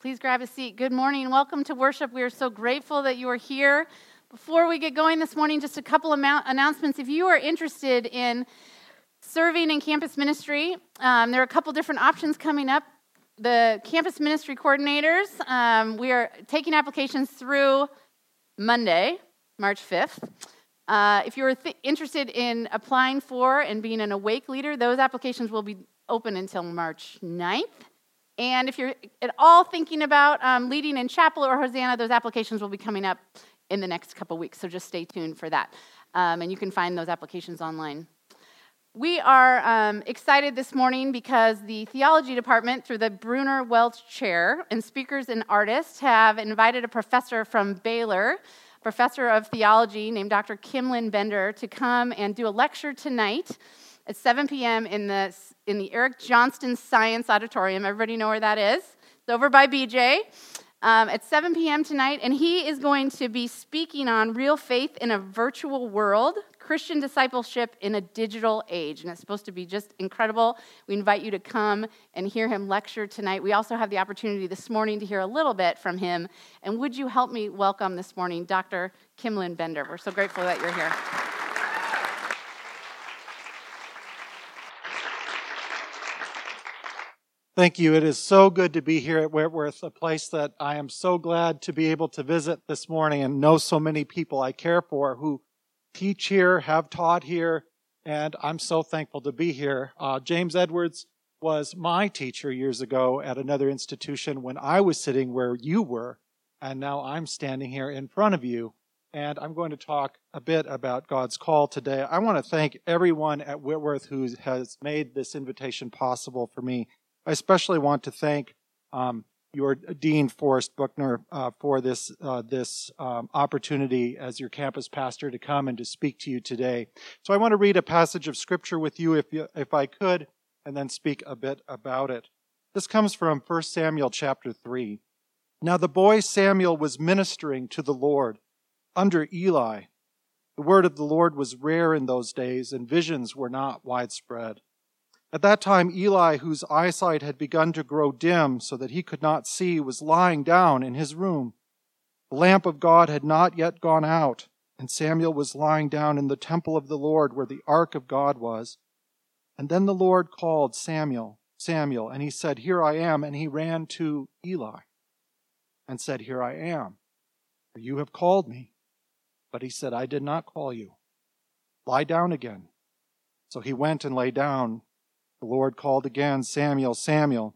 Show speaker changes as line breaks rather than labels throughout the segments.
Please grab a seat. Good morning. Welcome to worship. We are so grateful that you are here. Before we get going this morning, just a couple of announcements. If you are interested in serving in campus ministry, um, there are a couple different options coming up. The campus ministry coordinators, um, we are taking applications through Monday, March 5th. Uh, if you're th- interested in applying for and being an awake leader, those applications will be open until March 9th. And if you're at all thinking about um, leading in chapel or Hosanna, those applications will be coming up in the next couple weeks. So just stay tuned for that. Um, and you can find those applications online. We are um, excited this morning because the theology department, through the Bruner Welch Chair and speakers and artists, have invited a professor from Baylor, professor of theology named Dr. Kimlyn Bender, to come and do a lecture tonight at 7 p.m. in the, in the Eric Johnston Science Auditorium. Everybody know where that is? It's over by BJ. Um, at 7 p.m. tonight, and he is going to be speaking on real faith in a virtual world, Christian discipleship in a digital age. And it's supposed to be just incredible. We invite you to come and hear him lecture tonight. We also have the opportunity this morning to hear a little bit from him. And would you help me welcome this morning Dr. Kimlyn Bender? We're so grateful that you're here.
Thank you. It is so good to be here at Whitworth, a place that I am so glad to be able to visit this morning and know so many people I care for who teach here, have taught here, and I'm so thankful to be here. Uh, James Edwards was my teacher years ago at another institution when I was sitting where you were, and now I'm standing here in front of you. And I'm going to talk a bit about God's call today. I want to thank everyone at Whitworth who has made this invitation possible for me I especially want to thank um, your Dean Forrest Buckner uh, for this uh, this um, opportunity as your campus pastor to come and to speak to you today. So I want to read a passage of scripture with you, if you, if I could, and then speak a bit about it. This comes from 1 Samuel chapter three. Now the boy Samuel was ministering to the Lord under Eli. The word of the Lord was rare in those days, and visions were not widespread. At that time, Eli, whose eyesight had begun to grow dim so that he could not see, was lying down in his room. The lamp of God had not yet gone out, and Samuel was lying down in the temple of the Lord where the ark of God was. And then the Lord called Samuel, Samuel, and he said, Here I am. And he ran to Eli and said, Here I am, for you have called me. But he said, I did not call you. Lie down again. So he went and lay down. The Lord called again, Samuel, Samuel.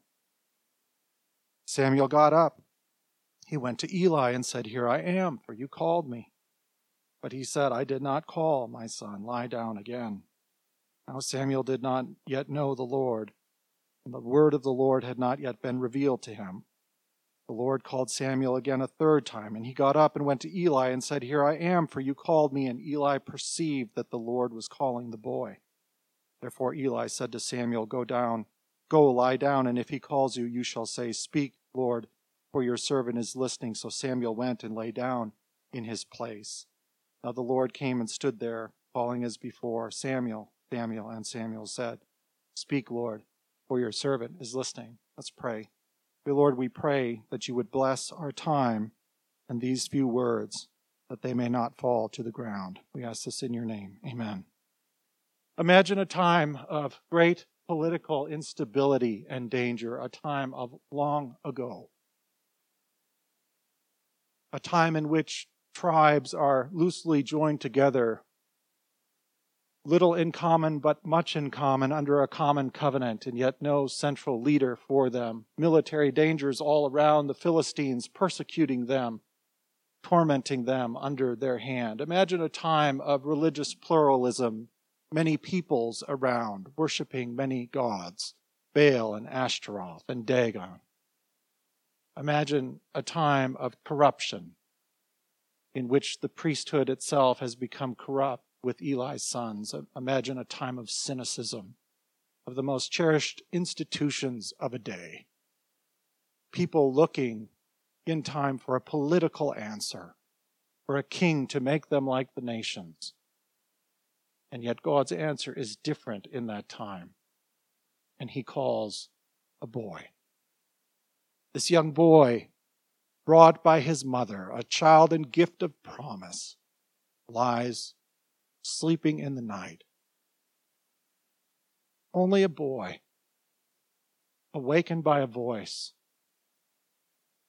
Samuel got up. He went to Eli and said, Here I am, for you called me. But he said, I did not call, my son. Lie down again. Now Samuel did not yet know the Lord, and the word of the Lord had not yet been revealed to him. The Lord called Samuel again a third time, and he got up and went to Eli and said, Here I am, for you called me. And Eli perceived that the Lord was calling the boy. Therefore Eli said to Samuel, Go down, go lie down, and if he calls you, you shall say, Speak, Lord, for your servant is listening. So Samuel went and lay down in his place. Now the Lord came and stood there, calling as before, Samuel, Samuel, and Samuel said, Speak, Lord, for your servant is listening. Let's pray. Dear Lord, we pray that you would bless our time and these few words, that they may not fall to the ground. We ask this in your name. Amen. Imagine a time of great political instability and danger, a time of long ago. A time in which tribes are loosely joined together, little in common, but much in common under a common covenant, and yet no central leader for them. Military dangers all around, the Philistines persecuting them, tormenting them under their hand. Imagine a time of religious pluralism many peoples around, worshiping many gods, Baal and Ashtaroth and Dagon. Imagine a time of corruption in which the priesthood itself has become corrupt with Eli's sons. Imagine a time of cynicism of the most cherished institutions of a day. People looking in time for a political answer, for a king to make them like the nations. And yet God's answer is different in that time. And he calls a boy. This young boy, brought by his mother, a child and gift of promise, lies sleeping in the night. Only a boy, awakened by a voice,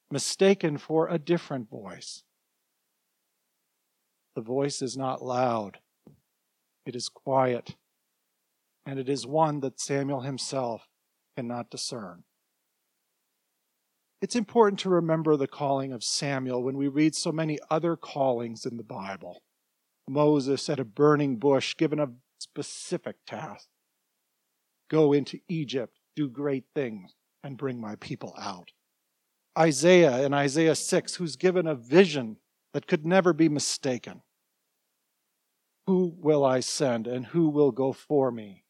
mistaken for a different voice. The voice is not loud, it is quiet, and it is one that Samuel himself cannot discern. It's important to remember the calling of Samuel when we read so many other callings in the Bible. Moses at a burning bush, given a specific task go into Egypt, do great things, and bring my people out. Isaiah in Isaiah 6, who's given a vision that could never be mistaken. Who will I send and who will go for me?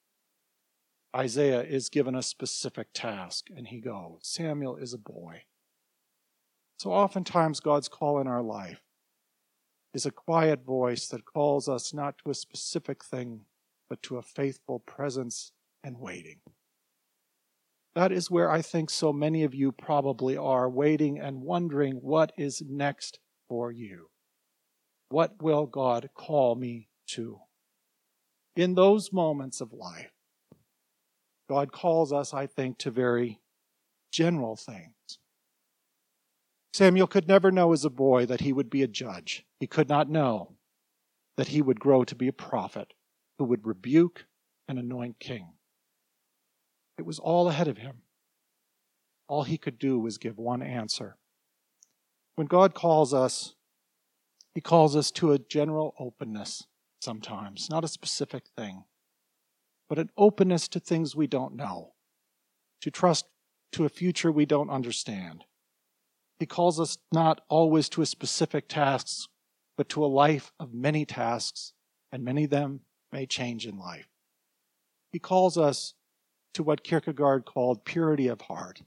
Isaiah is given a specific task and he goes. Samuel is a boy. So oftentimes, God's call in our life is a quiet voice that calls us not to a specific thing, but to a faithful presence and waiting. That is where I think so many of you probably are, waiting and wondering what is next for you. What will God call me to? In those moments of life, God calls us, I think, to very general things. Samuel could never know as a boy that he would be a judge. He could not know that he would grow to be a prophet who would rebuke and anoint king. It was all ahead of him. All he could do was give one answer. When God calls us, he calls us to a general openness sometimes, not a specific thing, but an openness to things we don't know, to trust to a future we don't understand. He calls us not always to a specific tasks, but to a life of many tasks, and many of them may change in life. He calls us to what Kierkegaard called purity of heart,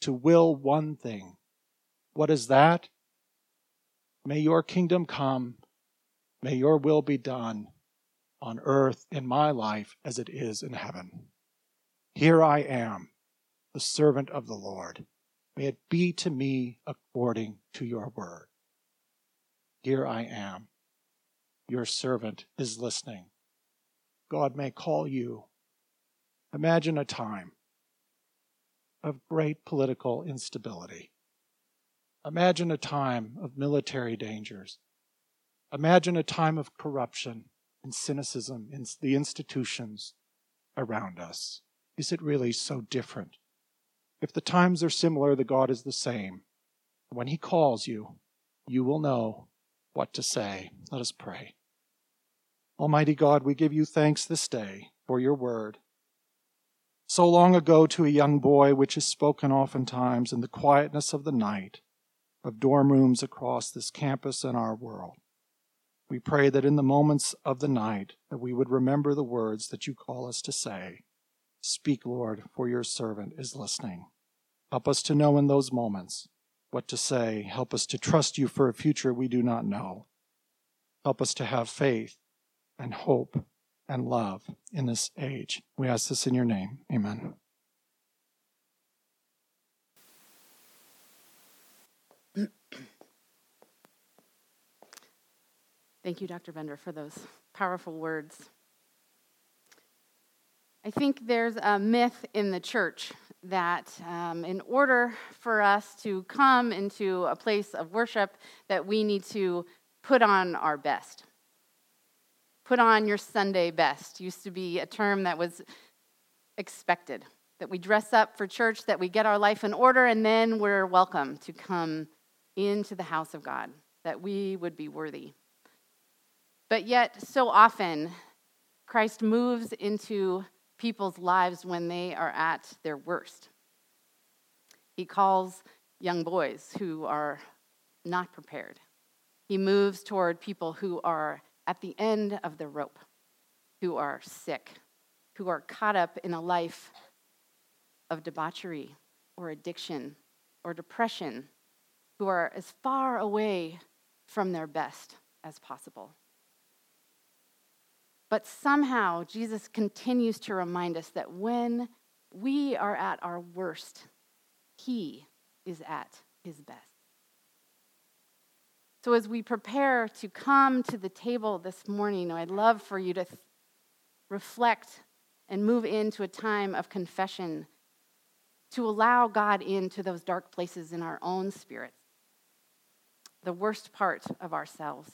to will one thing. What is that? May your kingdom come, may your will be done on earth in my life as it is in heaven. Here I am, the servant of the Lord. May it be to me according to your word. Here I am. Your servant is listening. God may call you Imagine a time of great political instability. Imagine a time of military dangers. Imagine a time of corruption and cynicism in the institutions around us. Is it really so different? If the times are similar, the God is the same. When He calls you, you will know what to say. Let us pray. Almighty God, we give you thanks this day for your word so long ago to a young boy, which is spoken oftentimes in the quietness of the night of dorm rooms across this campus and our world. We pray that in the moments of the night that we would remember the words that you call us to say. Speak, Lord, for your servant is listening. Help us to know in those moments what to say. Help us to trust you for a future we do not know. Help us to have faith and hope and love in this age. We ask this in your name. Amen.
Thank you, Dr. Bender, for those powerful words. I think there's a myth in the church that um, in order for us to come into a place of worship, that we need to put on our best put on your Sunday best used to be a term that was expected. That we dress up for church, that we get our life in order, and then we're welcome to come into the house of God, that we would be worthy. But yet, so often, Christ moves into people's lives when they are at their worst. He calls young boys who are not prepared. He moves toward people who are at the end of the rope, who are sick, who are caught up in a life of debauchery or addiction or depression, who are as far away from their best as possible. But somehow, Jesus continues to remind us that when we are at our worst, He is at his best. So, as we prepare to come to the table this morning, I'd love for you to th- reflect and move into a time of confession to allow God into those dark places in our own spirits, the worst part of ourselves,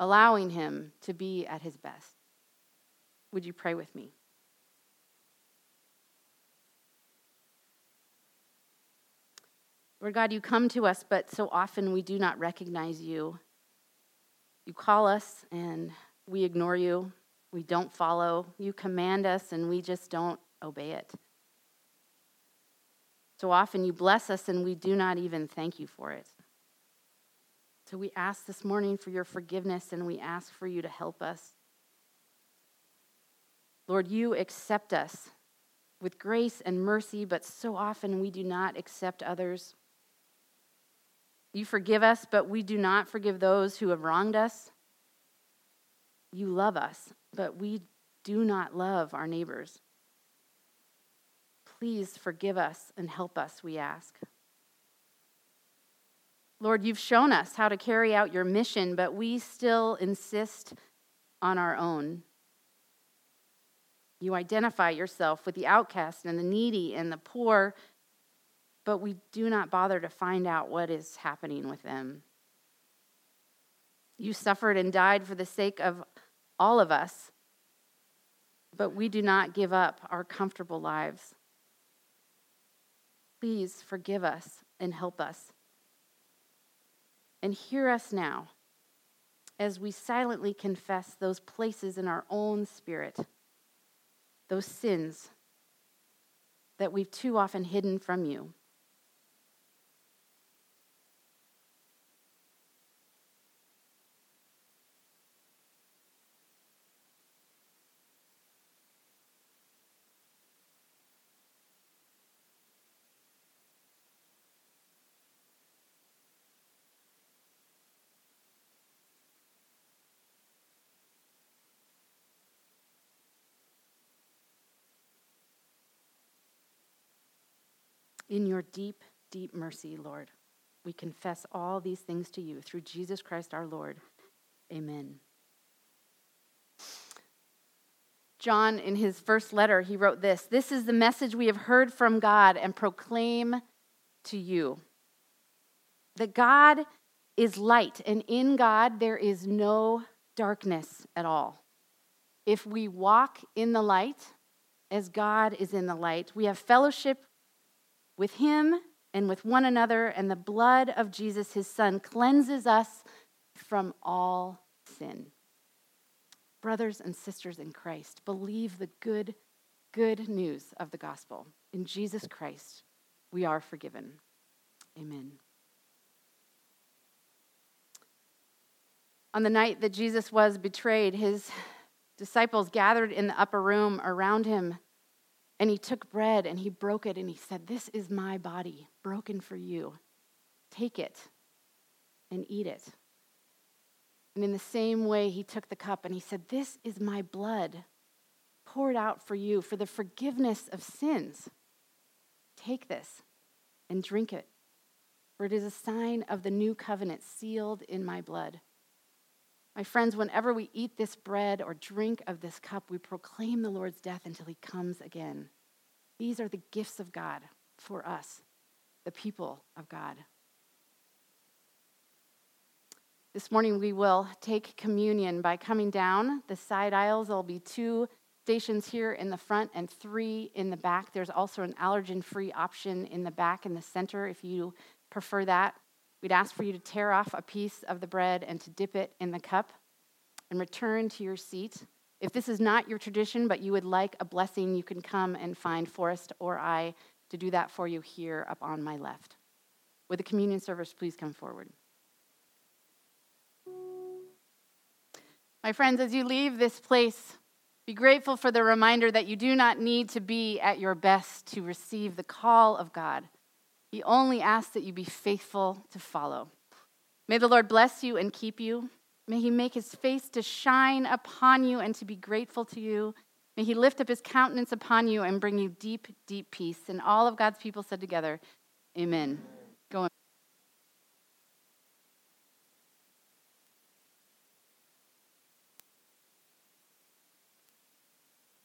allowing Him to be at His best. Would you pray with me? Lord God, you come to us, but so often we do not recognize you. You call us and we ignore you. We don't follow. You command us and we just don't obey it. So often you bless us and we do not even thank you for it. So we ask this morning for your forgiveness and we ask for you to help us. Lord, you accept us with grace and mercy, but so often we do not accept others. You forgive us, but we do not forgive those who have wronged us. You love us, but we do not love our neighbors. Please forgive us and help us, we ask. Lord, you've shown us how to carry out your mission, but we still insist on our own. You identify yourself with the outcast and the needy and the poor but we do not bother to find out what is happening with them. You suffered and died for the sake of all of us, but we do not give up our comfortable lives. Please forgive us and help us. And hear us now as we silently confess those places in our own spirit, those sins that we've too often hidden from you. In your deep, deep mercy, Lord, we confess all these things to you through Jesus Christ our Lord. Amen. John, in his first letter, he wrote this This is the message we have heard from God and proclaim to you that God is light, and in God there is no darkness at all. If we walk in the light, as God is in the light, we have fellowship with him and with one another, and the blood of Jesus, his son, cleanses us from all sin. Brothers and sisters in Christ, believe the good, good news of the gospel. In Jesus Christ, we are forgiven. Amen. On the night that Jesus was betrayed, his disciples gathered in the upper room around him and he took bread and he broke it and he said, This is my body broken for you. Take it and eat it. And in the same way, he took the cup and he said, This is my blood poured out for you for the forgiveness of sins. Take this and drink it, for it is a sign of the new covenant sealed in my blood. My friends, whenever we eat this bread or drink of this cup, we proclaim the Lord's death until he comes again. These are the gifts of God for us, the people of God. This morning, we will take communion by coming down the side aisles. There'll be two stations here in the front and three in the back. There's also an allergen free option in the back in the center if you prefer that. We'd ask for you to tear off a piece of the bread and to dip it in the cup and return to your seat. If this is not your tradition, but you would like a blessing, you can come and find Forrest or I to do that for you here up on my left. With the communion service please come forward? My friends, as you leave this place, be grateful for the reminder that you do not need to be at your best to receive the call of God. He only asks that you be faithful to follow. May the Lord bless you and keep you. May he make his face to shine upon you and to be grateful to you. May he lift up his countenance upon you and bring you deep, deep peace. And all of God's people said together, Amen.